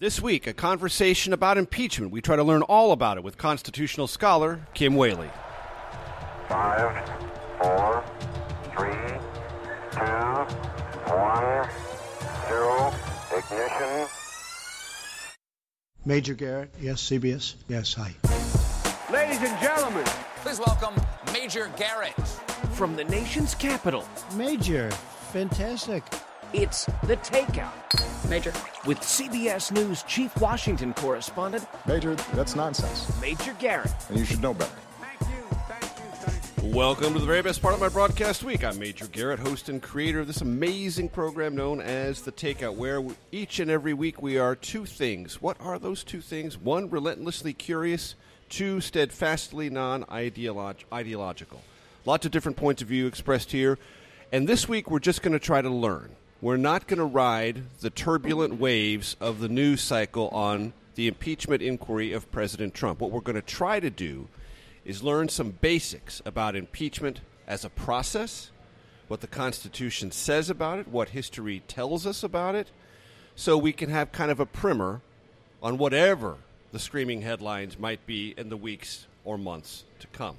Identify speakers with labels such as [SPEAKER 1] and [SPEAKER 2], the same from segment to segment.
[SPEAKER 1] This week, a conversation about impeachment. We try to learn all about it with constitutional scholar Kim Wehle.
[SPEAKER 2] Five, four, three, two, one, zero, ignition.
[SPEAKER 3] Major Garrett, yes, CBS, yes, hi.
[SPEAKER 4] Ladies and gentlemen,
[SPEAKER 5] Please welcome Major Garrett.
[SPEAKER 4] from the nation's capital,
[SPEAKER 3] Major, fantastic.
[SPEAKER 4] It's The Takeout.
[SPEAKER 6] Major.
[SPEAKER 4] With CBS News Chief Washington Correspondent,
[SPEAKER 7] Major, that's nonsense,
[SPEAKER 4] Major Garrett.
[SPEAKER 7] and you should know better. Thank you, thank you, thank you.
[SPEAKER 1] Welcome to the very best part of my broadcast week. I'm Major Garrett, host and creator of this amazing program known as The Takeout, where each and every week we are two things. What are those two things? One, relentlessly curious, two, steadfastly non ideological. Lots of different points of view expressed here. And this week we're just going to try to learn. We're not going to ride the turbulent waves of the news cycle on the impeachment inquiry of President Trump. What we're going to try to do is learn some basics about impeachment as a process, what the Constitution says about it, what history tells us about it, so we can have kind of a primer on whatever the screaming headlines might be in the weeks or months to come.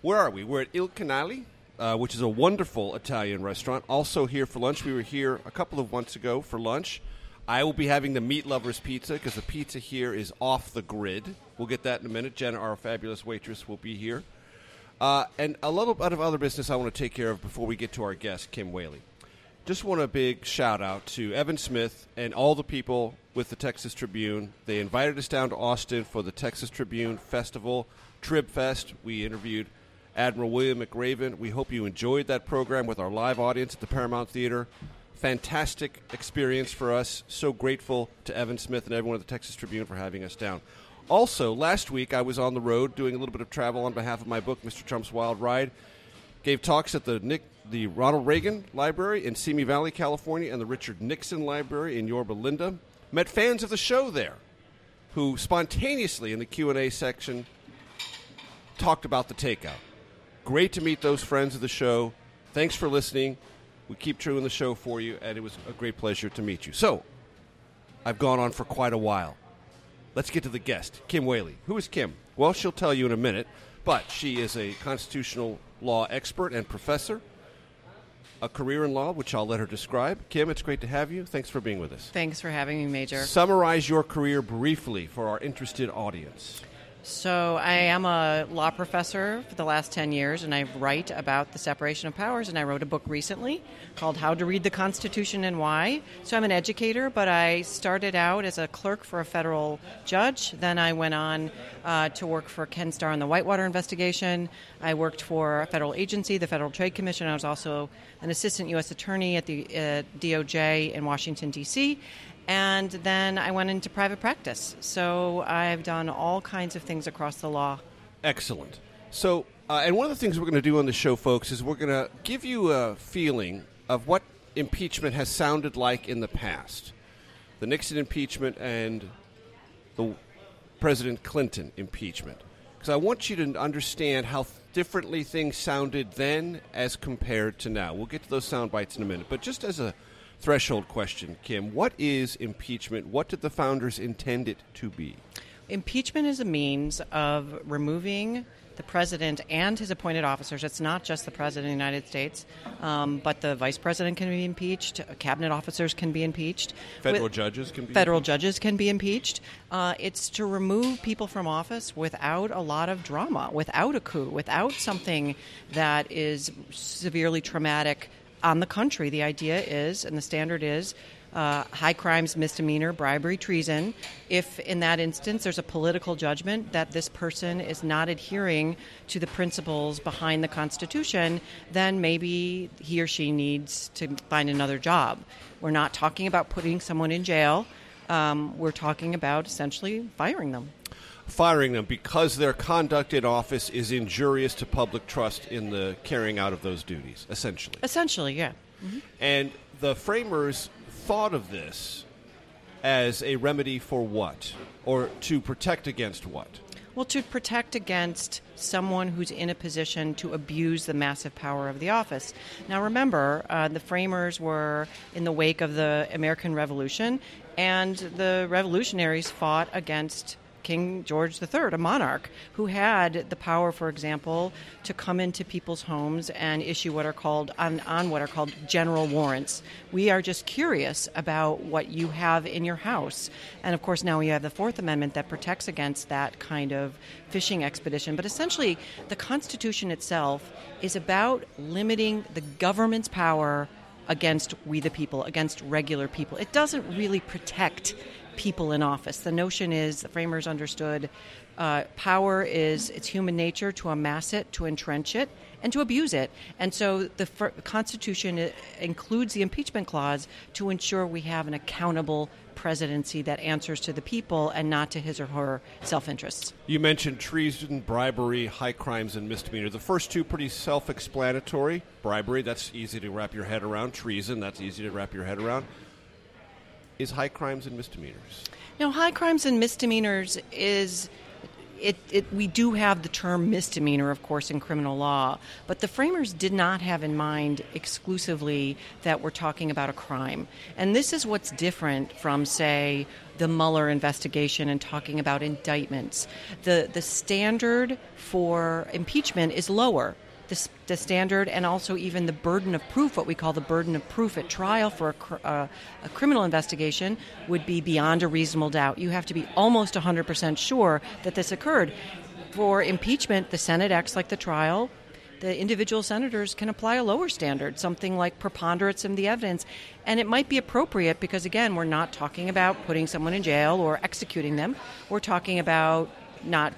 [SPEAKER 1] Where are we? We're at Il Canale, uh, which is a wonderful Italian restaurant. Also here for lunch. We were here a couple of months ago for lunch. I will be having the Meat Lovers Pizza because the pizza here is off the grid. We'll get that in a minute. Jenna, our fabulous waitress, will be here. Uh, and a little bit of other business I want to take care of before we get to our guest, Kim Wehle. Just want a big shout out to Evan Smith and all the people with the Texas Tribune. They invited us down to Austin for the Texas Tribune Festival, Trib Fest. We interviewed Admiral William McRaven. We hope you enjoyed that program with our live audience at the Paramount Theater. Fantastic experience for us. So grateful to Evan Smith and everyone at the Texas Tribune for having us down. Also, last week I was on the road doing a little bit of travel on behalf of my book, Mr. Trump's Wild Ride. Gave talks at the Nick, the Ronald Reagan Library in Simi Valley, California, and the Richard Nixon Library in Yorba Linda. Met fans of the show there, who spontaneously in the Q and A section talked about the takeout. Great to meet those friends of the show. Thanks for listening. We keep doing the show for you, and it was a great pleasure to meet you. So, I've gone on for quite a while. Let's get to the guest, Kim Wehle. Who is Kim? Well, she'll tell you in a minute, but she is a constitutional law expert and professor, a career in law, which I'll let her describe. Kim, it's great to have you. Thanks for being with us.
[SPEAKER 8] Thanks for having me, Major.
[SPEAKER 1] Summarize your career briefly for our interested audience.
[SPEAKER 8] So, I am a law professor for the last 10 years, and I write about the separation of powers. And I wrote a book recently called How to Read the Constitution and Why. So, I'm an educator, but I started out as a clerk for a federal judge. Then I went on uh, to work for Ken Starr on the Whitewater investigation. I worked for a federal agency, the Federal Trade Commission. I was also an assistant U.S. attorney at the uh, DOJ in Washington, D.C and then I went into private practice. So I've done all kinds of things across the law.
[SPEAKER 1] Excellent. So, uh, and one of the things we're going to do on the show, folks, is we're going to give you a feeling of what impeachment has sounded like in the past the Nixon impeachment and the President Clinton impeachment. Because I want you to understand how differently things sounded then as compared to now. We'll get to those sound bites in a minute. But just as a threshold question, Kim, what is impeachment? What did the founders intend it to be?
[SPEAKER 8] Impeachment is a means of removing the president and his appointed officers. It's not just the president of the United States, um, but the vice president can be impeached. Cabinet officers can be impeached.
[SPEAKER 1] Federal
[SPEAKER 8] With-
[SPEAKER 1] judges can be
[SPEAKER 8] Federal
[SPEAKER 1] impeached?
[SPEAKER 8] judges can be impeached. Uh, it's to remove people from office without a lot of drama, without a coup, without something that is severely traumatic on the country. The idea is, and the standard is, uh, high crimes, misdemeanor, bribery, treason. If in that instance there's a political judgment that this person is not adhering to the principles behind the Constitution, then maybe he or she needs to find another job. We're not talking about putting someone in jail. Um, we're talking about essentially firing them.
[SPEAKER 1] Firing them because their conduct in office is injurious to public trust in the carrying out of those duties, essentially.
[SPEAKER 8] Essentially, yeah.
[SPEAKER 1] And the framers thought of this as a remedy for what? Or to protect against what?
[SPEAKER 8] Well, to protect against someone who's in a position to abuse the massive power of the office. Now, remember, uh, the framers were in the wake of the American Revolution, and the revolutionaries fought against King George III, a monarch who had the power, for example, to come into people's homes and issue what are called on, on what are called general warrants. We are just curious about what you have in your house, and of course now we have the Fourth Amendment that protects against that kind of fishing expedition. But essentially, the Constitution itself is about limiting the government's power against we the people, against regular people. It doesn't really protect people in office. The notion is the framers understood uh, power is it's human nature to amass it, to entrench it, and to abuse it. And so the fir- Constitution uh, includes the impeachment clause to ensure we have an accountable presidency that answers to the people and not to his or her self interests.
[SPEAKER 1] You mentioned treason, bribery, high crimes, and misdemeanor. The first two pretty self explanatory. Bribery, that's easy to wrap your head around. Treason, that's easy to wrap your head around. Is high crimes and misdemeanors?
[SPEAKER 8] Now, high crimes and misdemeanors is. It, it, we do have the term misdemeanor, of course, in criminal law, but the framers did not have in mind exclusively that we're talking about a crime. And this is what's different from, say, the Mueller investigation and talking about indictments. The, the standard for impeachment is lower the, the standard and also even the burden of proof, what we call the burden of proof at trial for a, uh, a criminal investigation, would be beyond a reasonable doubt. You have to be almost 100% sure that this occurred. For impeachment, the Senate acts like the trial. The individual senators can apply a lower standard, something like preponderance of the evidence. And it might be appropriate because, again, we're not talking about putting someone in jail or executing them. We're talking about not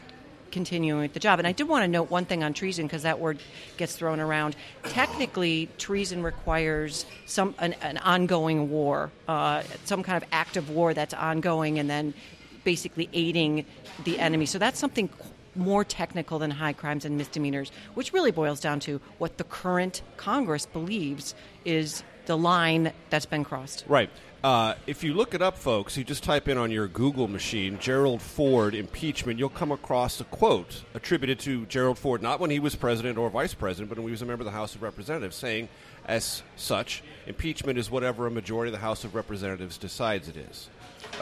[SPEAKER 8] continuing with the job. And I did want to note one thing on treason because that word gets thrown around. Technically, treason requires some an, an ongoing war, uh, some kind of active war that's ongoing, and then basically aiding the enemy. So that's something more technical than high crimes and misdemeanors, which really boils down to what the current Congress believes is the line that's been crossed.
[SPEAKER 1] Right. Uh, if you look it up, folks, you just type in on your Google machine Gerald Ford impeachment, you'll come across a quote attributed to Gerald Ford, not when he was president or vice president, but when he was a member of the House of Representatives, saying, as such, impeachment is whatever a majority of the House of Representatives decides it is.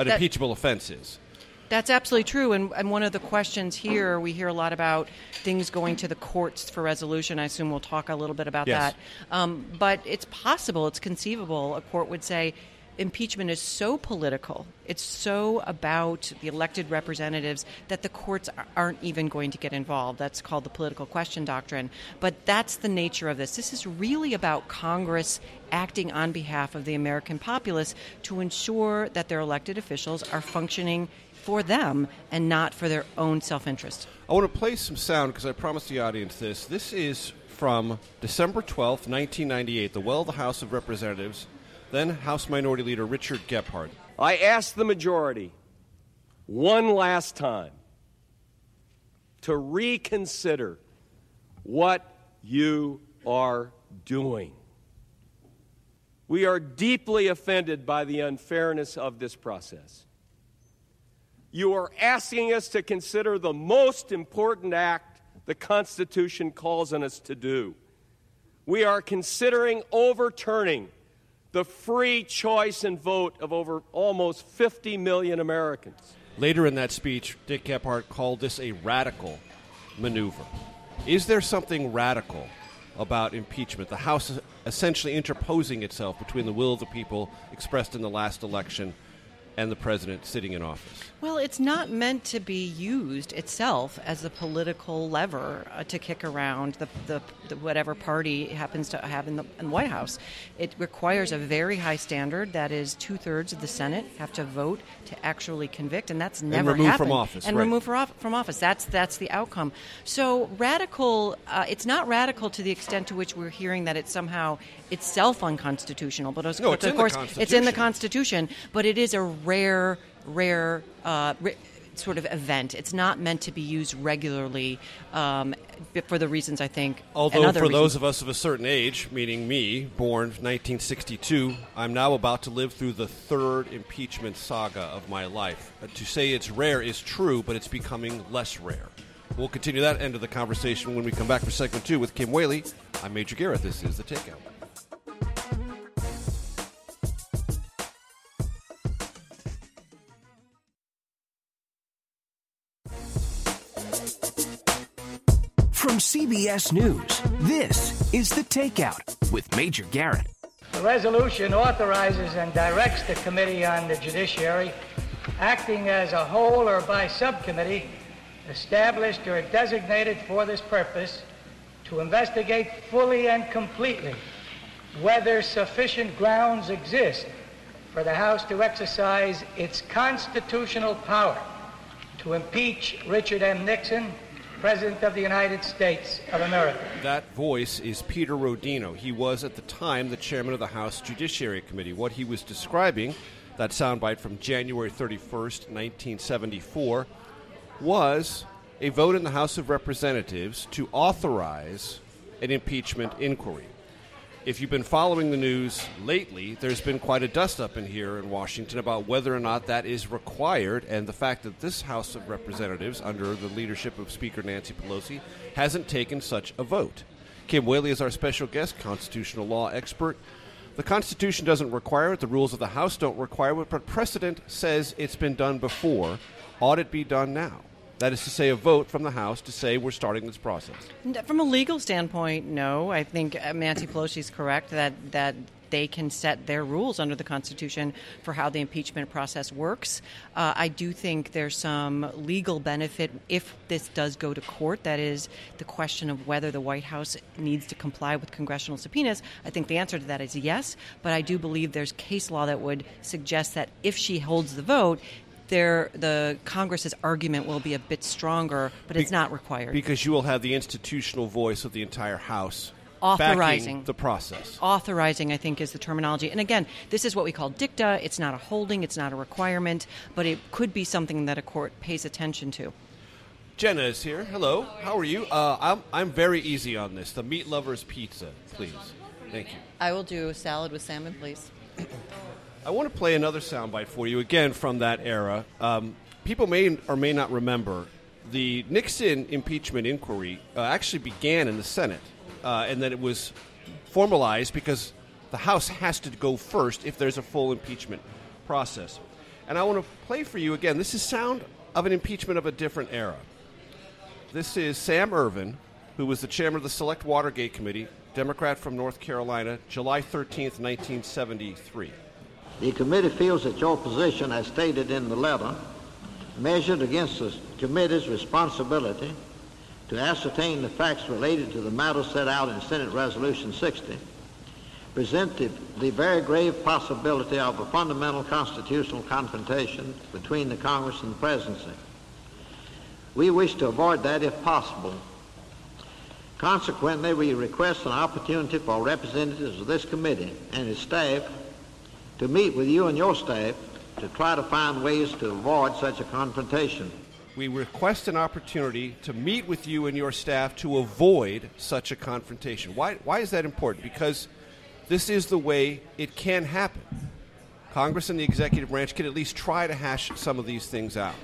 [SPEAKER 1] An
[SPEAKER 8] That-
[SPEAKER 1] impeachable offense is.
[SPEAKER 8] That's absolutely true. And, and one of the questions here, we hear a lot about things going to the courts for resolution. I assume we'll talk a little bit about
[SPEAKER 1] Yes.
[SPEAKER 8] that. Um, but it's possible, it's conceivable, a court would say impeachment is so political, it's so about the elected representatives that the courts aren't even going to get involved. That's called the political question doctrine. But that's the nature of this. This is really about Congress acting on behalf of the American populace to ensure that their elected officials are functioning for them and not for their own self interest.
[SPEAKER 1] I want to play some sound because I promised the audience this. This is from December 12th, 1998, the well of the House of Representatives, then House Minority Leader Richard Gephardt.
[SPEAKER 9] I ask the majority one last time to reconsider what you are doing. We are deeply offended by the unfairness of this process. You are asking us to consider the most important act the Constitution calls on us to do. We are considering overturning the free choice and vote of over almost 50 million Americans.
[SPEAKER 1] Later in that speech, Dick Gephardt called this a radical maneuver. Is there something radical about impeachment? The House essentially interposing itself between the will of the people expressed in the last election and the president sitting in office.
[SPEAKER 8] Well, it's not meant to be used itself as a political lever uh, to kick around the, the, the, whatever party happens to have in the, in the White House. It requires a very high standard. That is, two thirds of the Senate have to vote to actually convict, and that's never and
[SPEAKER 1] remove
[SPEAKER 8] happened.
[SPEAKER 1] from office,
[SPEAKER 8] and
[SPEAKER 1] right.
[SPEAKER 8] remove from off- from office. That's that's the outcome. So radical. Uh, it's not radical to the extent to which we're hearing that it's somehow itself unconstitutional. But, of-
[SPEAKER 1] No, it's
[SPEAKER 8] of
[SPEAKER 1] in the
[SPEAKER 8] course, it's in the
[SPEAKER 1] Constitution.
[SPEAKER 8] Constitution. But it is a rare, rare. Uh, ri- Sort of event. It's not meant to be used regularly um, for the reasons I think.
[SPEAKER 1] Although, for
[SPEAKER 8] reasons.
[SPEAKER 1] those of us of a certain age, meaning me, born 1962, I'm now about to live through the third impeachment saga of my life. Uh, to say it's rare is true, but it's becoming less rare. We'll continue that end of the conversation when we come back for segment two with Kim Wehle. I'm Major Garrett. This is The Takeout.
[SPEAKER 4] CBS News, this is The Takeout with Major Garrett.
[SPEAKER 10] The resolution authorizes and directs the Committee on the Judiciary, acting as a whole or by subcommittee, established or designated for this purpose, to investigate fully and completely whether sufficient grounds exist for the House to exercise its constitutional power to impeach Richard M. Nixon, President of the United States of America.
[SPEAKER 1] That voice is Peter Rodino. He was at the time the chairman of the House Judiciary Committee. What he was describing, that soundbite from January 31st, 1974, was a vote in the House of Representatives to authorize an impeachment inquiry. If you've been following the news lately, there's been quite a dust up in here in Washington about whether or not that is required, and the fact that this House of Representatives, under the leadership of Speaker Nancy Pelosi, hasn't taken such a vote. Kim Wehle is our special guest, constitutional law expert. The Constitution doesn't require it, the rules of the House don't require it, but precedent says it's been done before. Ought it be done now? That is to say, a vote from the House to say we're starting this process.
[SPEAKER 8] From a legal standpoint, no. I think uh, Nancy Pelosi is correct that that they can set their rules under the Constitution for how the impeachment process works. Uh, I do think there's some legal benefit if this does go to court. That is the question of whether the White House needs to comply with congressional subpoenas. I think the answer to that is yes, but I do believe there's case law that would suggest that if she holds the vote, there, the Congress's argument will be a bit stronger, but it's
[SPEAKER 1] Be-
[SPEAKER 8] not required.
[SPEAKER 1] Because you will have the institutional voice of the entire House
[SPEAKER 8] Authorizing.
[SPEAKER 1] the process.
[SPEAKER 8] Authorizing, I think, is the terminology. And again, this is what we call dicta. It's not a holding, it's not a requirement, but it could be something that a court pays attention to.
[SPEAKER 1] Jenna is here. Hello. How are you? Uh, I'm, I'm very easy on this. The Meat Lovers Pizza, please. Thank you.
[SPEAKER 8] I will do a salad with salmon, please.
[SPEAKER 1] I want to play another soundbite for you, again from that era. Um, people may or may not remember the Nixon impeachment inquiry uh, actually began in the Senate, uh, and then it was formalized because the House has to go first if there's a full impeachment process. And I want to play for you again. This is sound of an impeachment of a different era. This is Sam Ervin, who was the chairman of the Select Watergate Committee, Democrat from North Carolina, July 13th, 1973.
[SPEAKER 11] The committee feels that your position, as stated in the letter, measured against the committee's responsibility to ascertain the facts related to the matter set out in Senate Resolution 60, present the, the very grave possibility of a fundamental constitutional confrontation between the Congress and the presidency. We wish to avoid that if possible. Consequently, we request an opportunity for representatives of this committee and its staff to meet with you and your staff to try to find ways to avoid such a confrontation.
[SPEAKER 1] We request an opportunity to meet with you and your staff to avoid such a confrontation. Why, why is that important? Because this is the way it can happen. Congress and the executive branch can at least try to hash some of these things out.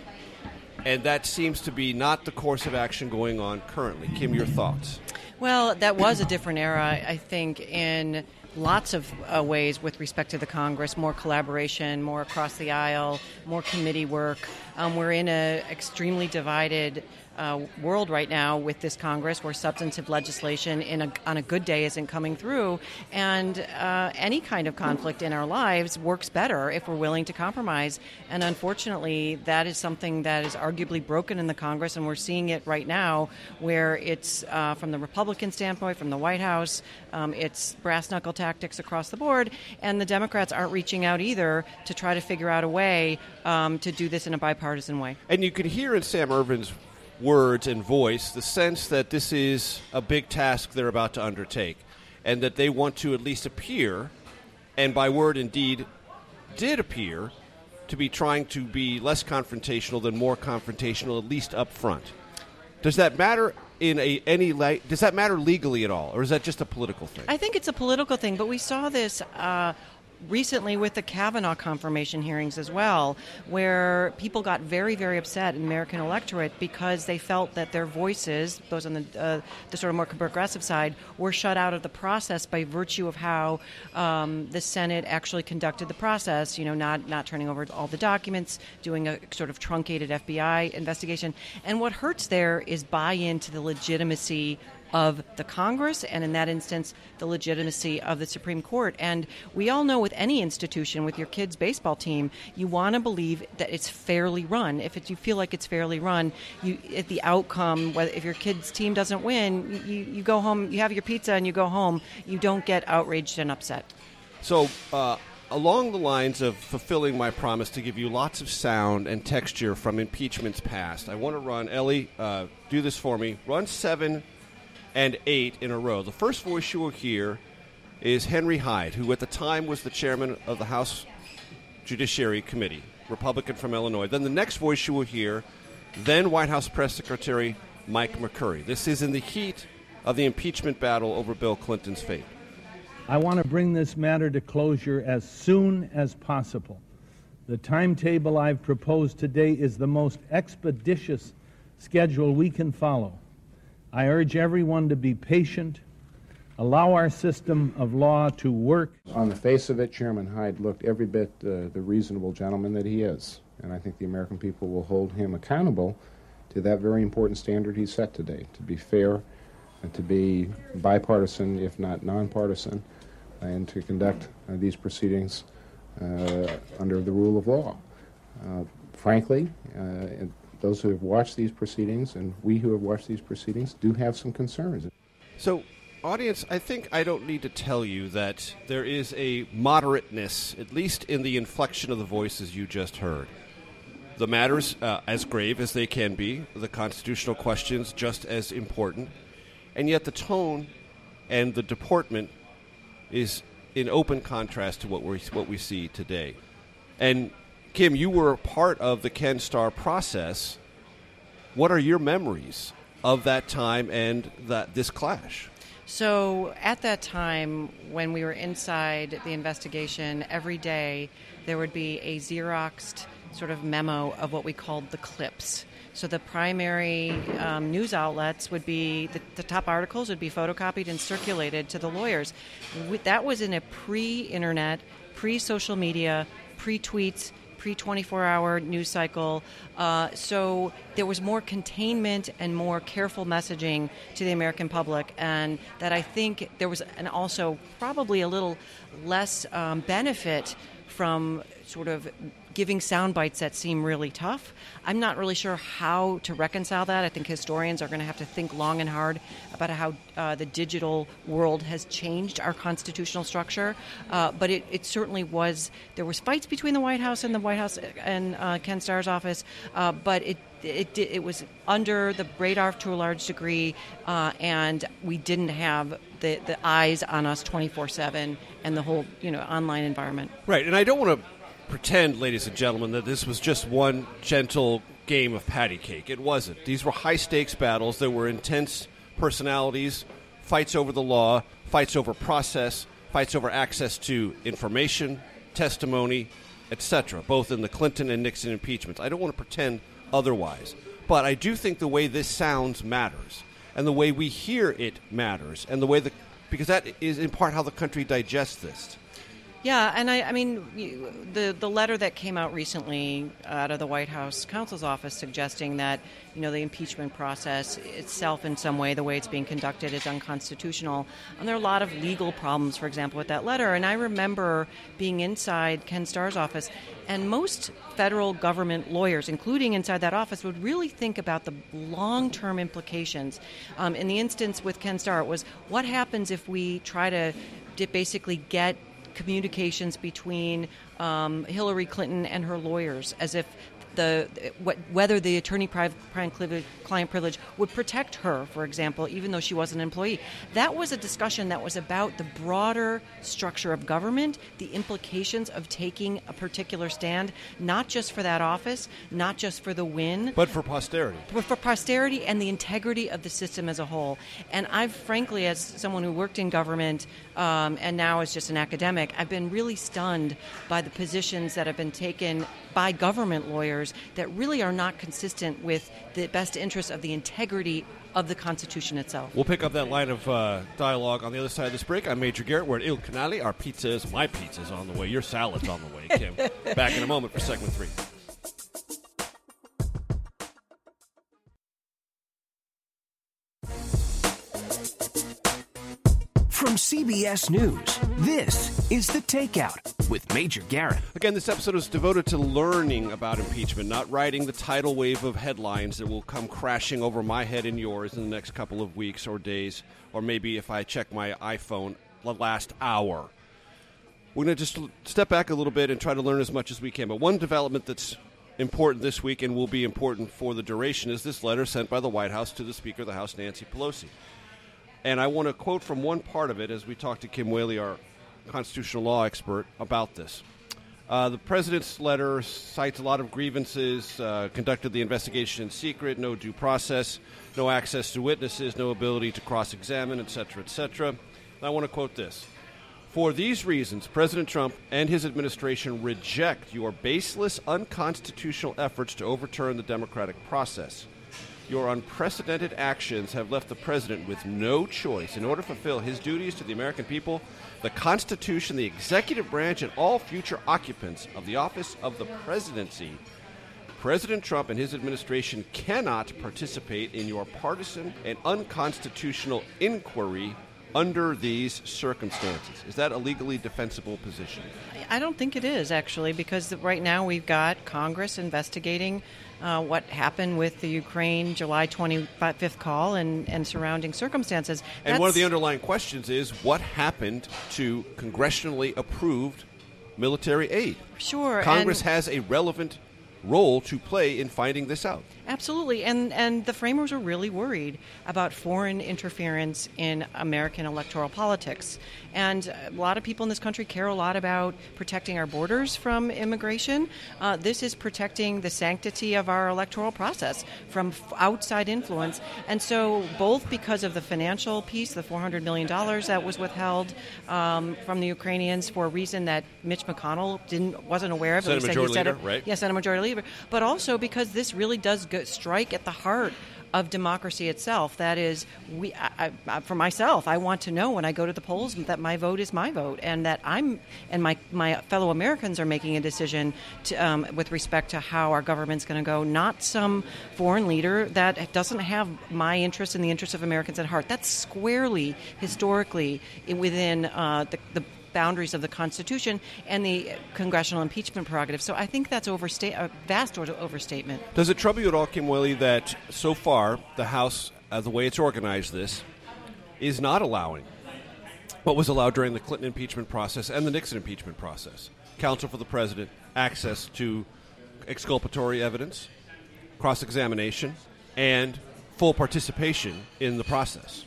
[SPEAKER 1] And that seems to be not the course of action going on currently. Kim, your thoughts?
[SPEAKER 8] Well, that was a different era, I think, in lots of uh, ways with respect to the Congress. More collaboration, more across the aisle, more committee work. Um, we're in an extremely divided uh, world right now with this Congress where substantive legislation a, on a good day isn't coming through. And uh, any kind of conflict in our lives works better if we're willing to compromise. And unfortunately, that is something that is arguably broken in the Congress, and we're seeing it right now where it's uh, from the Republican standpoint, from the White House, um, it's brass knuckle tactics across the board, and the Democrats aren't reaching out either to try to figure out a way um, to do this in a bipartisan way.
[SPEAKER 1] And you can hear in Sam Ervin's words and voice the sense that this is a big task they're about to undertake and that they want to at least appear, and by word and deed did appear, to be trying to be less confrontational than more confrontational, at least up front. Does that matter in a any light? Does that matter legally at all, or is that just a political thing?
[SPEAKER 8] I think it's a political thing, but we saw this. Uh, recently with the Kavanaugh confirmation hearings as well, where people got very, very upset in American electorate because they felt that their voices, those on the, uh, the sort of more progressive side, were shut out of the process by virtue of how um, the Senate actually conducted the process. You know, not not turning over all the documents, doing a sort of truncated FBI investigation, and what hurts there is buy-in to the legitimacy of the Congress, and in that instance, the legitimacy of the Supreme Court. And we all know with any institution, with your kids' baseball team, you want to believe that it's fairly run. If it, you feel like it's fairly run, you the outcome, whether if your kid's team doesn't win, you, you go home, you have your pizza, and you go home. You don't get outraged and upset.
[SPEAKER 1] So, uh, along the lines of fulfilling my promise to give you lots of sound and texture from impeachments past, I want to run Ellie. Uh, do this for me. Run seven and eight in a row. The first voice you will hear is Henry Hyde, who at the time was the chairman of the House Judiciary Committee, Republican from Illinois. Then the next voice you will hear, then White House Press Secretary Mike McCurry. This is in the heat of the impeachment battle over Bill Clinton's fate.
[SPEAKER 12] I want to bring this matter to closure as soon as possible. The timetable I've proposed today is the most expeditious schedule we can follow. I urge everyone to be patient, allow our system of law to work.
[SPEAKER 7] On the face of it, Chairman Hyde looked every bit uh, the reasonable gentleman that he is. And I think the American people will hold him accountable to that very important standard he set today to be fair and to be bipartisan, if not nonpartisan, and to conduct uh, these proceedings uh, under the rule of law. Uh, frankly, uh, those who have watched these proceedings and we who have watched these proceedings do have some concerns.
[SPEAKER 1] So, audience, I think I don't need to tell you that there is a moderateness, at least in the inflection of the voices you just heard. The matters uh, as grave as they can be, the constitutional questions just as important, and yet the tone and the deportment is in open contrast to what we what we see today. And Kim, you were part of the Ken Starr process. What are your memories of that time and that this clash?
[SPEAKER 8] So at that time, when we were inside the investigation, every day there would be a Xeroxed sort of memo of what we called the clips. So the primary um, news outlets would be the, the, top articles would be photocopied and circulated to the lawyers. That was in a pre-internet, pre-social media, pre-tweets, pre 24 hour news cycle. Uh, so there was more containment and more careful messaging to the American public, and that I think there was, and also probably a little less um, benefit from sort of giving sound bites that seem really tough. I'm not really sure how to reconcile that. I think historians are going to have to think long and hard about how uh, the digital world has changed our constitutional structure. Uh, but it, it, certainly was. There was fights between the White House and the White House and uh, Ken Starr's office, uh, but it it, it, was under the radar to a large degree, uh, and we didn't have the, the eyes on us 24 7 and the whole you know online environment.
[SPEAKER 1] Right, and I don't want to pretend, ladies and gentlemen, that this was just one gentle game of patty cake. It wasn't. These were high stakes battles. There were intense personalities, fights over the law, fights over process, fights over access to information, testimony, etc., both in the Clinton and Nixon impeachments. I don't want to pretend otherwise. But I do think the way this sounds matters, and the way we hear it matters, and the way the because that is in part how the country digests this.
[SPEAKER 8] Yeah, and I, I mean, you- the the letter that came out recently out of the White House counsel's office suggesting that you know the impeachment process itself, in some way, the way it's being conducted, is unconstitutional. And there are a lot of legal problems, for example, with that letter. And I remember being inside Ken Starr's office, and most federal government lawyers, including inside that office, would really think about the long term implications. Um, in the instance with Ken Starr, it was what happens if we try to basically get communications between um, Hillary Clinton and her lawyers, as if the what, whether the attorney-client privilege would protect her, for example, even though she was an employee. That was a discussion that was about the broader structure of government, the implications of taking a particular stand, not just for that office, not just for the win,
[SPEAKER 1] But for posterity.
[SPEAKER 8] for, for posterity and the integrity of the system as a whole. And I've, frankly, as someone who worked in government um, and now is just an academic, I've been really stunned by the positions that have been taken by government lawyers that really are not consistent with the best interests of the integrity of the Constitution itself.
[SPEAKER 1] We'll pick up that line of uh, dialogue on the other side of this break. I'm Major Garrett. We're at Il Canale. Our pizza is my pizza's on the way. Your salad's on the way, Kim. Back in a moment for segment three.
[SPEAKER 4] From CBS News, this is The Takeout with Major Garrett.
[SPEAKER 1] Again, this episode is devoted to learning about impeachment, not riding the tidal wave of headlines that will come crashing over my head and yours in the next couple of weeks or days, or maybe if I check my iPhone the last hour. We're going to just step back a little bit and try to learn as much as we can. But one development that's important this week and will be important for the duration is this letter sent by the White House to the Speaker of the House, Nancy Pelosi. And I want to quote from one part of it as we talk to Kim Wehle, our constitutional law expert, about this. Uh, the president's letter cites a lot of grievances, uh, conducted the investigation in secret, no due process, no access to witnesses, no ability to cross examine, etc., etc. I want to quote this. For these reasons, President Trump and his administration reject your baseless, unconstitutional efforts to overturn the democratic process. Your unprecedented actions have left the president with no choice in order to fulfill his duties to the American people, the Constitution, the executive branch, and all future occupants of the office of the presidency. President Trump and his administration cannot participate in your partisan and unconstitutional inquiry under these circumstances. Is that a legally defensible position?
[SPEAKER 8] I don't think it is actually, because right now we've got Congress investigating uh, what happened with the Ukraine July 25th call and, and surrounding circumstances.
[SPEAKER 1] And one of the underlying questions is what happened to congressionally approved military aid?
[SPEAKER 8] Sure,
[SPEAKER 1] Congress
[SPEAKER 8] and-
[SPEAKER 1] has a relevant role to play in finding this out.
[SPEAKER 8] Absolutely, and and the framers were really worried about foreign interference in American electoral politics, and a lot of people in this country care a lot about protecting our borders from immigration. Uh, this is protecting the sanctity of our electoral process from f- outside influence, and so both because of the financial piece, the four hundred million dollars that was withheld um, from the Ukrainians for a reason that Mitch McConnell didn't wasn't aware of.
[SPEAKER 1] Senate
[SPEAKER 8] He said- he
[SPEAKER 1] Majority Leader, right.
[SPEAKER 8] Yes, Senate Majority Leader, but also because this really does go, strike at the heart of democracy itself. That is, we. I, I, for myself, I want to know when I go to the polls that my vote is my vote, and that I'm and my my fellow Americans are making a decision to, um, with respect to how our government's going to go. Not some foreign leader that doesn't have my interest and the interests of Americans at heart. That's squarely historically within uh, the. the boundaries of the Constitution and the congressional impeachment prerogative. So I think that's overstate a vast overstatement.
[SPEAKER 1] Does it trouble you at all, Kim Wehle, that so far the House, uh, the way it's organized this, is not allowing what was allowed during the Clinton impeachment process and the Nixon impeachment process? Counsel for the president, access to exculpatory evidence, cross examination, and full participation in the process.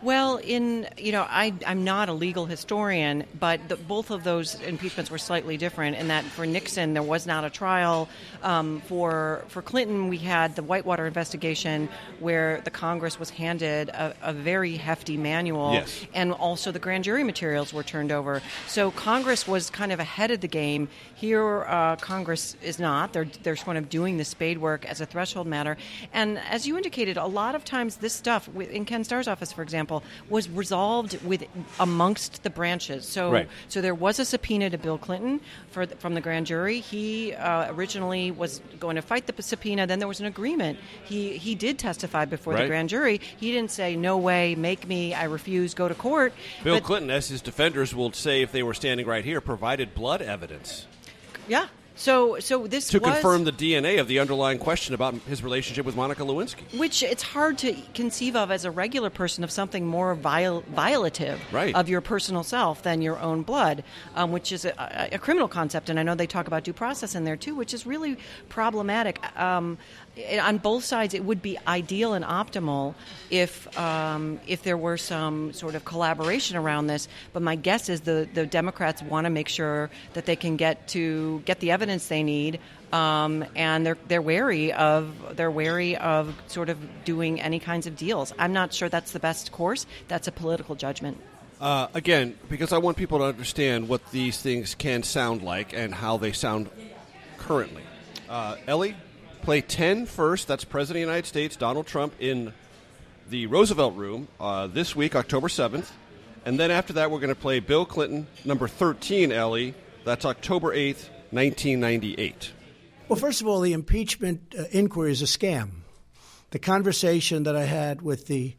[SPEAKER 8] Well, in you know, I I'm not a legal historian, but the, both of those impeachments were slightly different. In that, for Nixon, there was not a trial. Um, for for Clinton, we had the Whitewater investigation, where the Congress was handed a, a very hefty manual,
[SPEAKER 13] Yes.
[SPEAKER 8] and also the grand jury materials were turned over. So Congress was kind of ahead of the game. Here, uh, Congress is not. They're they're sort of doing the spade work as a threshold matter. And as you indicated, a lot of times this stuff in Ken Starr's office, for example, example, was resolved with amongst the branches. So,
[SPEAKER 1] Right.
[SPEAKER 8] so there was a subpoena to Bill Clinton for the, from the grand jury. He uh, originally was going to fight the subpoena. Then there was an agreement. He he did testify before
[SPEAKER 1] Right.
[SPEAKER 8] the grand jury. He didn't say no way, make me, I refuse, go to court.
[SPEAKER 1] Bill
[SPEAKER 8] But-
[SPEAKER 1] Clinton, as his defenders will say if they were standing right here, provided blood evidence
[SPEAKER 8] Yeah. So so this
[SPEAKER 1] to
[SPEAKER 8] was,
[SPEAKER 1] confirm the DNA of the underlying question about his relationship with Monica Lewinsky.
[SPEAKER 8] Which it's hard to conceive of as a regular person of something more viol- violative
[SPEAKER 1] Right.
[SPEAKER 8] of your personal self than your own blood, um, which is a, a, criminal concept. And I know they talk about due process in there too, which is really problematic. Um, on both sides, it would be ideal and optimal if um, if there were some sort of collaboration around this. But my guess is the, the Democrats want to make sure that they can get to get the evidence they need um, and they're they're wary of they're wary of sort of doing any kinds of deals. I'm not sure that's the best course. That's a political judgment.
[SPEAKER 1] Uh, again, because I want people to understand what these things can sound like and how they sound currently. Uh, Ellie, play 10 first. That's President of the United States, Donald Trump, in the Roosevelt Room uh, this week, October 7th. And then after that, we're going to play Bill Clinton, number 13, Ellie. That's October 8th, 1998.
[SPEAKER 3] Well, first of all, the impeachment uh, inquiry is a scam. The conversation that I had with the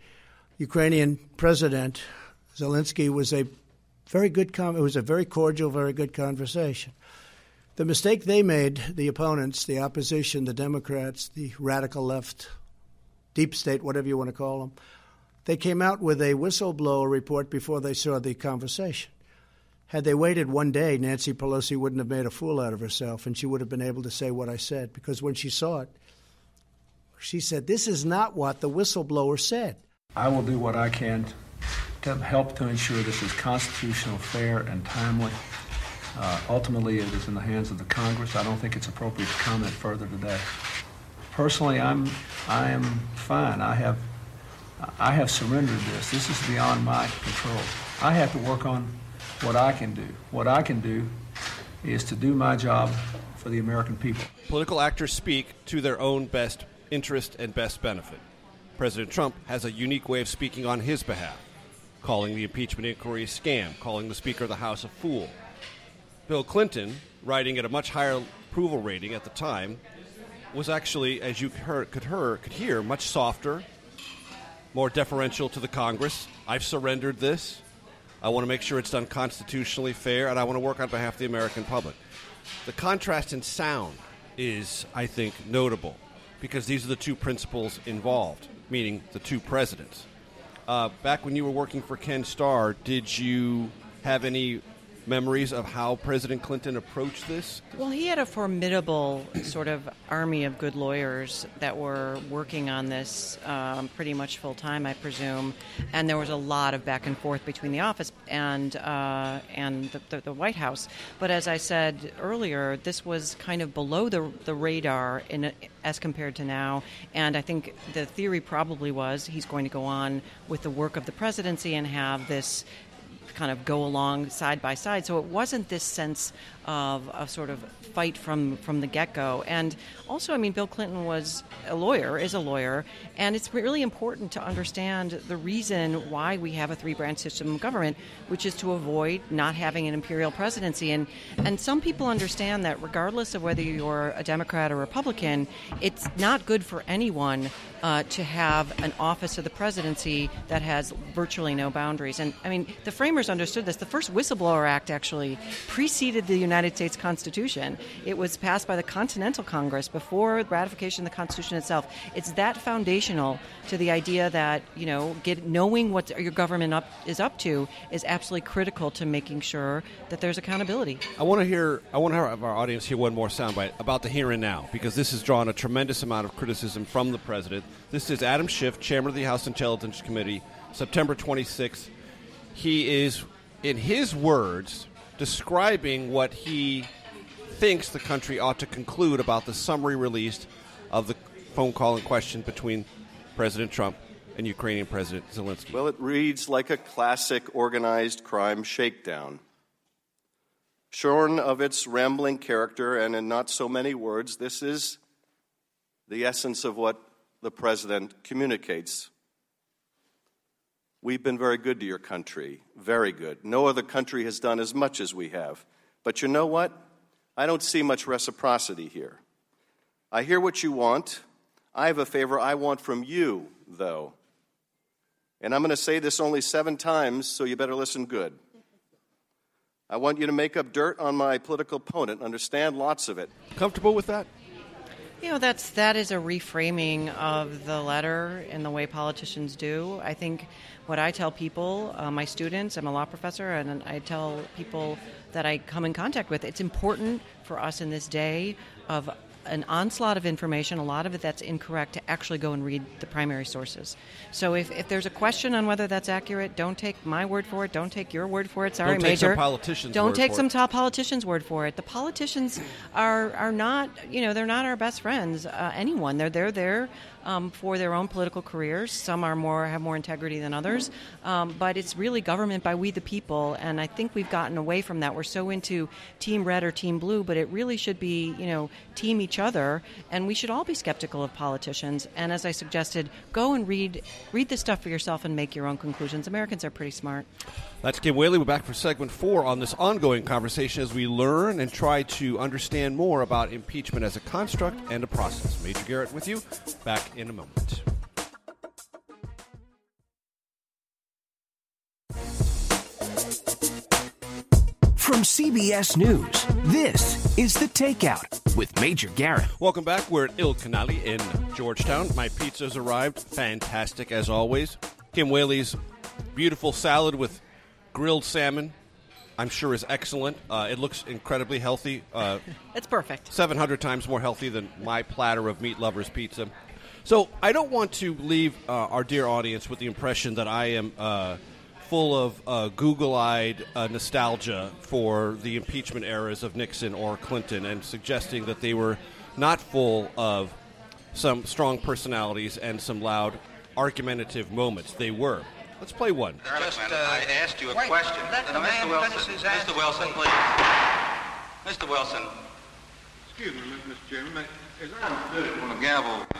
[SPEAKER 3] Ukrainian president Zelensky was a very good. Com- it was a very cordial, very good conversation. The mistake they made, the opponents, the opposition, the Democrats, the radical left, deep state, whatever you want to call them, they came out with a whistleblower report before they saw the conversation. Had they waited one day, Nancy Pelosi wouldn't have made a fool out of herself, and she would have been able to say what I said. Because when she saw it, she said, This is not what the whistleblower said.
[SPEAKER 13] I will do what I can to help to ensure this is constitutional, fair, and timely. Uh, ultimately, it is in the hands of the Congress. I don't think it's appropriate to comment further today. Personally, I'm I am fine. I have I have surrendered this. This is beyond my control. I have to work on what I can do. What I can do is to do my job for the American people.
[SPEAKER 1] Political actors speak to their own best interest and best benefit. President Trump has a unique way of speaking on his behalf, calling the impeachment inquiry a scam, calling the Speaker of the House a fool. Bill Clinton, writing at a much higher approval rating at the time, was actually, as you could, hear, could hear, much softer, more deferential to the Congress. I've surrendered this. I want to make sure it's done constitutionally fair, and I want to work on behalf of the American public. The contrast in sound is, I think, notable because these are the two principals involved, meaning the two presidents. Uh, back when you were working for Ken Starr, did you have any memories of how President Clinton approached this?
[SPEAKER 8] Well, he had a formidable sort of army of good lawyers that were working on this um, pretty much full time, I presume, and there was a lot of back and forth between the office and uh, and the, the, the White House. But as I said earlier, this was kind of below the the radar in as compared to now, and I think the theory probably was he's going to go on with the work of the presidency and have this kind of go along side by side. So it wasn't this sense of a sort of fight from from the get go. And also, I mean, Bill Clinton was a lawyer, is a lawyer, and it's really important to understand the reason why we have a three branch system of government, which is to avoid not having an imperial presidency. And and some people understand that regardless of whether you're a Democrat or Republican, it's not good for anyone uh, to have an office of the presidency that has virtually no boundaries. And I mean, the framers understood this. The first Whistleblower Act actually preceded the United States Constitution. It was passed by the Continental Congress before ratification of the Constitution itself. It's that foundational to the idea that you know, get, knowing what your government up, is up to is absolutely critical to making sure that there's accountability.
[SPEAKER 1] I want to hear. I want to have our audience hear one more soundbite about the here and now because this has drawn a tremendous amount of criticism from the president. This is Adam Schiff, chairman of the House Intelligence Committee, September 26th. He is, in his words, describing what he thinks the country ought to conclude about the summary released of the phone call in question between President Trump and Ukrainian President Zelensky.
[SPEAKER 14] Well, it reads like a classic organized crime shakedown. Shorn of its rambling character and in not so many words, this is the essence of what the president communicates. We've been very good to your country, very good. No other country has done as much as we have. But you know what? I don't see much reciprocity here. I hear what you want. I have a favor I want from you, though. And I'm going to say this only seven times, so you better listen good. I want you to make up dirt on my political opponent, understand lots of it.
[SPEAKER 1] Comfortable with that?
[SPEAKER 8] You know, that's that is a reframing of the letter in the way politicians do. I think what I tell people, uh, my students, I'm a law professor, and I tell people that I come in contact with, it's important for us in this day of an onslaught of information, a lot of it that's incorrect, to actually go and read the primary sources. So if, if there's a question on whether that's accurate, don't take my word for it. Don't take your word for it. Sorry,
[SPEAKER 1] Don't take
[SPEAKER 8] Major.
[SPEAKER 1] some politician's
[SPEAKER 8] Don't take some
[SPEAKER 1] it.
[SPEAKER 8] top politicians' word for it. The politicians are are not, you know, they're not our best friends. Uh, anyone. They're they're there um, for their own political careers. Some are more have more integrity than others, um, but it's really government by we the people. And I think we've gotten away from that. We're so into team red or team blue, but it really should be, you know, team each other. And we should all be skeptical of politicians. And as I suggested, go and read read this stuff for yourself and make your own conclusions. Americans are pretty smart.
[SPEAKER 1] That's Kim Wehle. We're back for segment four on this ongoing conversation as we learn and try to understand more about impeachment as a construct and a process. Major Garrett with you. Back in a moment.
[SPEAKER 4] From CBS News, this is The Takeout with Major Garrett.
[SPEAKER 1] Welcome back. We're at Il Canale in Georgetown. My pizza's arrived. Fantastic as always. Kim Wehle's beautiful salad with grilled salmon, I'm sure is excellent. Uh, it looks incredibly healthy. Uh,
[SPEAKER 8] It's perfect.
[SPEAKER 1] 700 times more healthy than my platter of meat lovers pizza. So I don't want to leave uh, our dear audience with the impression that I am uh, full of uh, Google-eyed uh, nostalgia for the impeachment eras of Nixon or Clinton, and suggesting that they were not full of some strong personalities and some loud argumentative moments. They were. Let's play one.
[SPEAKER 15] Ehrlichman, I asked you a
[SPEAKER 10] wait,
[SPEAKER 15] question.
[SPEAKER 10] let the
[SPEAKER 15] Uh,
[SPEAKER 10] man
[SPEAKER 15] Mr. Wilson,
[SPEAKER 10] finish his answer,
[SPEAKER 15] Mr. Wilson,
[SPEAKER 10] please.
[SPEAKER 15] please. Mr. Wilson,
[SPEAKER 16] Excuse me, Mr. Chairman. may- As I understood it, when the gavel uh,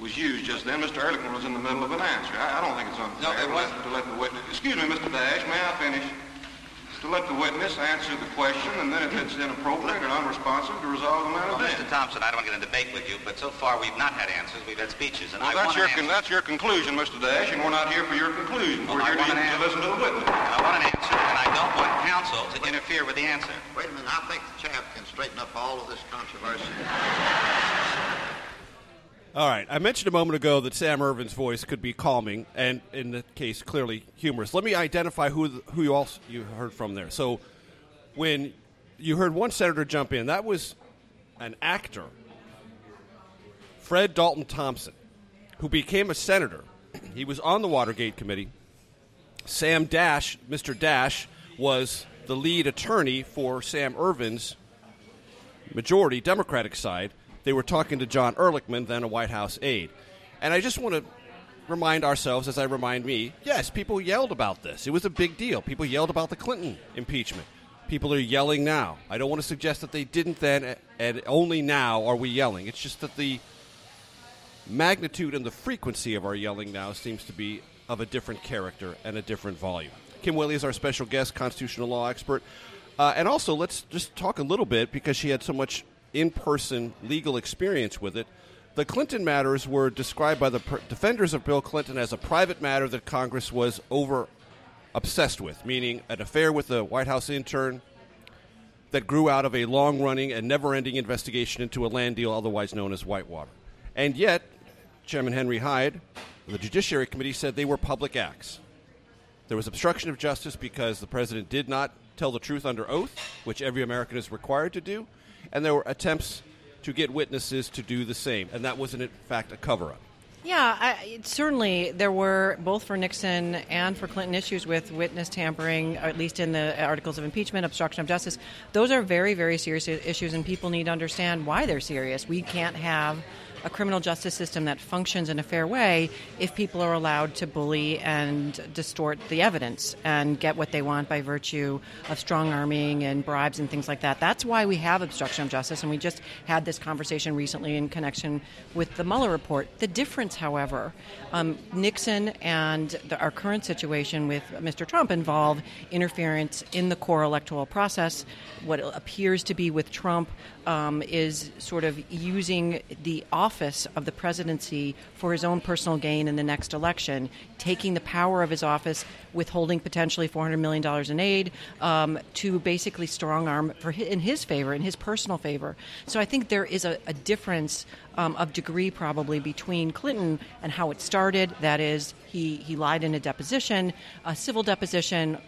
[SPEAKER 16] was used just then, Mr. Ehrlichman was in the middle of an answer. I, I don't think it's unfair
[SPEAKER 15] No, it
[SPEAKER 16] to, let, to let the witness... Excuse me, Mr. Dash, may I finish? To let the witness answer the question, and then if it's inappropriate or unresponsive, to resolve the matter
[SPEAKER 15] well,
[SPEAKER 16] then.
[SPEAKER 15] Mr. Thompson, I don't want to get in a debate with you, but so far we've not had answers. We've had speeches, and
[SPEAKER 16] Well,
[SPEAKER 15] I
[SPEAKER 16] that's
[SPEAKER 15] want
[SPEAKER 16] your,
[SPEAKER 15] an
[SPEAKER 16] con- that's your conclusion, Mr. Dash, and we're not here for your conclusion.
[SPEAKER 15] Well,
[SPEAKER 16] we're
[SPEAKER 15] I
[SPEAKER 16] here to,
[SPEAKER 15] an
[SPEAKER 16] to listen to the witness.
[SPEAKER 15] I want an answer, and I don't want counsel to interfere with the answer.
[SPEAKER 11] Wait a minute, I think the chap can straighten up all of this controversy.
[SPEAKER 1] All right. I mentioned a moment ago that Sam Ervin's voice could be calming, and in the case, clearly humorous. Let me identify who the, who you also you heard from there. So, when you heard one senator jump in, that was an actor, Fred Dalton Thompson, who became a senator. He was on the Watergate committee. Sam Dash, Mr. Dash, was the lead attorney for Sam Ervin's majority Democratic side. They were talking to John Ehrlichman, then a White House aide. And I just want to remind ourselves, as I remind me, yes, people yelled about this. It was a big deal. People yelled about the Clinton impeachment. People are yelling now. I don't want to suggest that they didn't then, and only now are we yelling. It's just that the magnitude and the frequency of our yelling now seems to be of a different character and a different volume. Kim Wehle is our special guest, constitutional law expert. Uh, and also, let's just talk a little bit because she had so much in person legal experience with it. The Clinton matters were described by the defenders of Bill Clinton as a private matter that Congress was over obsessed with, meaning an affair with a White House intern that grew out of a long running and never ending investigation into a land deal otherwise known as Whitewater. And yet, Chairman Henry Hyde the Judiciary Committee said they were public acts. There was obstruction of justice because the president did not tell the truth under oath, which every American is required to do, and there were attempts to get witnesses to do the same, and that wasn't, in fact a cover up.
[SPEAKER 8] Yeah, I, certainly there were both for Nixon and for Clinton issues with witness tampering, at least in the articles of impeachment, obstruction of justice. Those are very, very serious issues, and people need to understand why they're serious. We can't have a criminal justice system that functions in a fair way if people are allowed to bully and distort the evidence and get what they want by virtue of strong arming and bribes and things like that. That's why we have obstruction of justice, and we just had this conversation recently in connection with the Mueller report. The difference, however, um, Nixon and the, our current situation with Mr. Trump involve interference in the core electoral process. What appears to be with Trump um, is sort of using the office of the presidency for his own personal gain in the next election, taking the power of his office, withholding potentially $400 million in aid, um, to basically strong arm for his, in his favor, in his personal favor. So I think there is a, a difference um, of degree probably between Clinton and how it started. That is, he, he lied in a deposition, a civil deposition.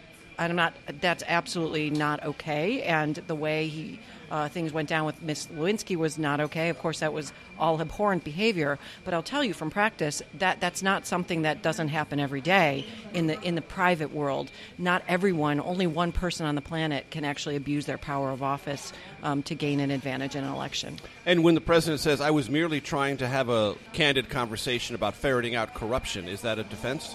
[SPEAKER 8] I'm not. That's absolutely not okay. And the way he uh, things went down with Miss Lewinsky was not okay. Of course, that was all abhorrent behavior. But I'll tell you from practice that that's not something that doesn't happen every day in the in the private world. Not everyone, only one person on the planet can actually abuse their power of office um, to gain an advantage in an election.
[SPEAKER 1] And when the president says, "I was merely trying to have a candid conversation about ferreting out corruption," is that a defense?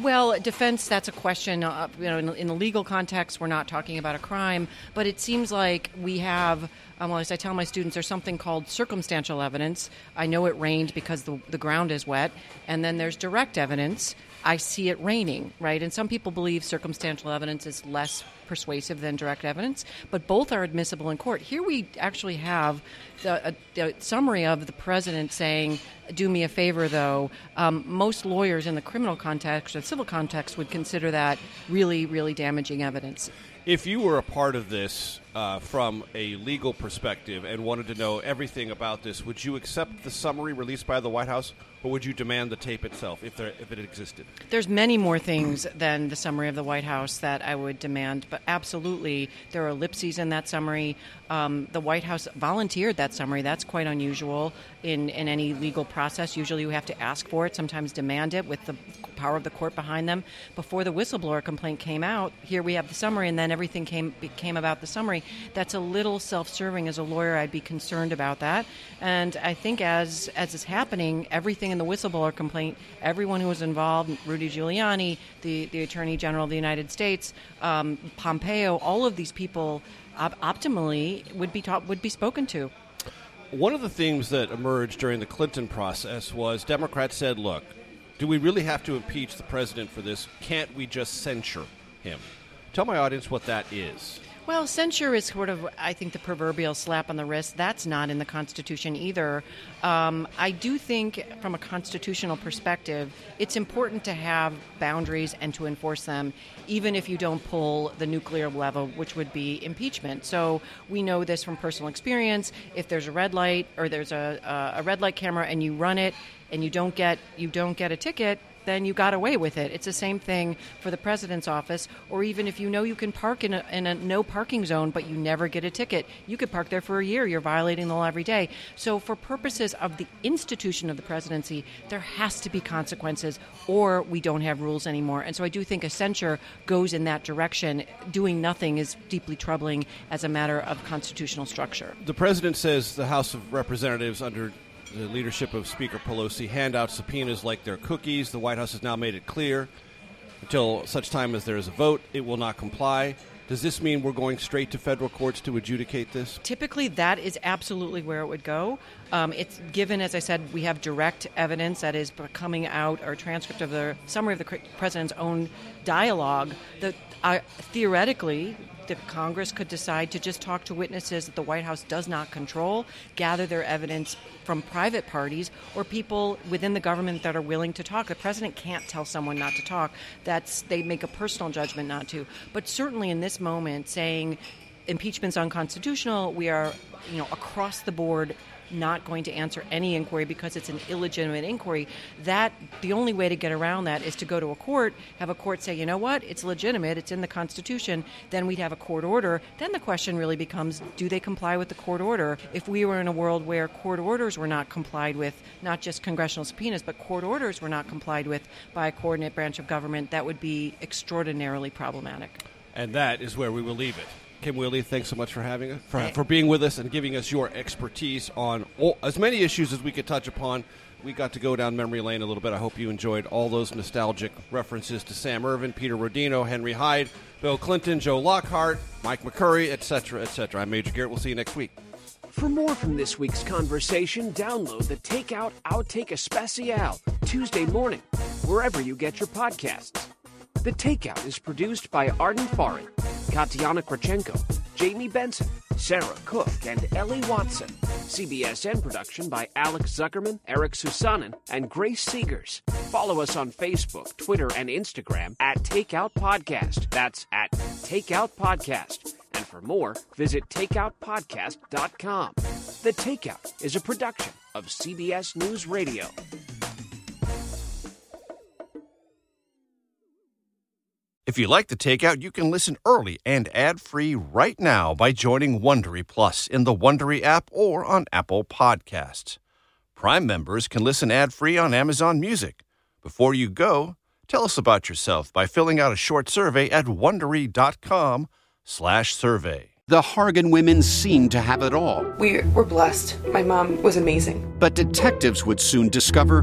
[SPEAKER 8] Well, defense, that's a question. Uh, you know, in, in, the legal context, we're not talking about a crime, but it seems like we have, um, well, as I tell my students, there's something called circumstantial evidence. I know it rained because the, the ground is wet. And then there's direct evidence. I see it raining, right? And some people believe circumstantial evidence is less persuasive than direct evidence, but both are admissible in court. Here we actually have the, a, the summary of the president saying, "Do me a favor, though." Um, most lawyers in the criminal context or civil context would consider that really, really damaging evidence.
[SPEAKER 1] If you were a part of this uh, from a legal perspective and wanted to know everything about this, would you accept the summary released by the White House, or would you demand the tape itself if there if it existed?
[SPEAKER 8] There's many more things than the summary of the White House that I would demand, but absolutely there are ellipses in that summary. Um, the White House volunteered that summary. That's quite unusual in, in any legal process. Usually you have to ask for it, sometimes demand it with the power of the court behind them. Before the whistleblower complaint came out, here we have the summary, and then everything came came about the summary. That's a little self-serving. As a lawyer, I'd be concerned about that. And I think as as is happening, everything in the whistleblower complaint, everyone who was involved, Rudy Giuliani, the the Attorney General of the United States, um, Pompeo, all of these people op- optimally would be taught, would be spoken to.
[SPEAKER 1] One of the themes that emerged during the Clinton process was Democrats said, "Look, do we really have to impeach the president for this? Can't we just censure him?" Tell my audience what that is.
[SPEAKER 8] Well, censure is sort of, I think, the proverbial slap on the wrist. That's not in the Constitution either. Um, I do think, from a constitutional perspective, it's important to have boundaries and to enforce them, even if you don't pull the nuclear level, which would be impeachment. So we know this from personal experience. If there's a red light or there's a, a red light camera and you run it and you don't get you don't get a ticket, then you got away with it. It's the same thing for the president's office, or even if you know you can park in a, in a no parking zone, but you never get a ticket, you could park there for a year. You're violating the law every day. So, for purposes of the institution of the presidency, there has to be consequences, or we don't have rules anymore. And so, I do think a censure goes in that direction. Doing nothing is deeply troubling as a matter of constitutional structure.
[SPEAKER 1] The president says the House of Representatives under the leadership of Speaker Pelosi hand out subpoenas like they're cookies. The White House has now made it clear until such time as there is a vote, it will not comply. Does this mean we're going straight to federal courts to adjudicate this?
[SPEAKER 8] Typically, that is absolutely where it would go. Um, it's given, as I said, we have direct evidence that is coming out or transcript of the summary of the president's own dialogue. That uh, theoretically, the Congress could decide to just talk to witnesses that the White House does not control, gather their evidence from private parties or people within the government that are willing to talk. The president can't tell someone not to talk. That's they make a personal judgment not to. But certainly in this moment, saying impeachment's unconstitutional, we are, you know, across the board not going to answer any inquiry because it's an illegitimate inquiry. That the only way to get around that is to go to a court, have a court say, you know what, it's legitimate, it's in the Constitution. Then we'd have a court order. Then the question really becomes, do they comply with the court order? If we were in a world where court orders were not complied with, not just congressional subpoenas, but court orders were not complied with by a coordinate branch of government, that would be extraordinarily problematic.
[SPEAKER 1] And that is where we will leave it. Kim Wehle, thanks so much for having us, for, for being with us and giving us your expertise on all, as many issues as we could touch upon. We got to go down memory lane a little bit. I hope you enjoyed all those nostalgic references to Sam Ervin, Peter Rodino, Henry Hyde, Bill Clinton, Joe Lockhart, Mike McCurry, etc., etc. I'm Major Garrett. We'll see you next week.
[SPEAKER 17] For more from this week's conversation, download the Takeout Outtake Especial Tuesday morning, wherever you get your podcasts. The Takeout is produced by Arden Farhi, Katiana Krawchenko, Jamie Benson, Sarah Cook, and Ellie Watson. CBSN production by Alex Zuckerman, Eric Susanen, and Grace Segers. Follow us on Facebook, Twitter, and Instagram at Takeout Podcast. That's at Takeout Podcast. And for more, visit takeoutpodcast.com. The Takeout is a production of CBS News Radio.
[SPEAKER 1] If you like the takeout, you can listen early and ad-free right now by joining Wondery Plus in the Wondery app or on Apple Podcasts. Prime members can listen ad-free on Amazon Music. Before you go, tell us about yourself by filling out a short survey at wondery.com/survey.
[SPEAKER 18] The Hargan women seemed to have it all.
[SPEAKER 19] We were blessed. My mom was amazing.
[SPEAKER 18] But detectives would soon discover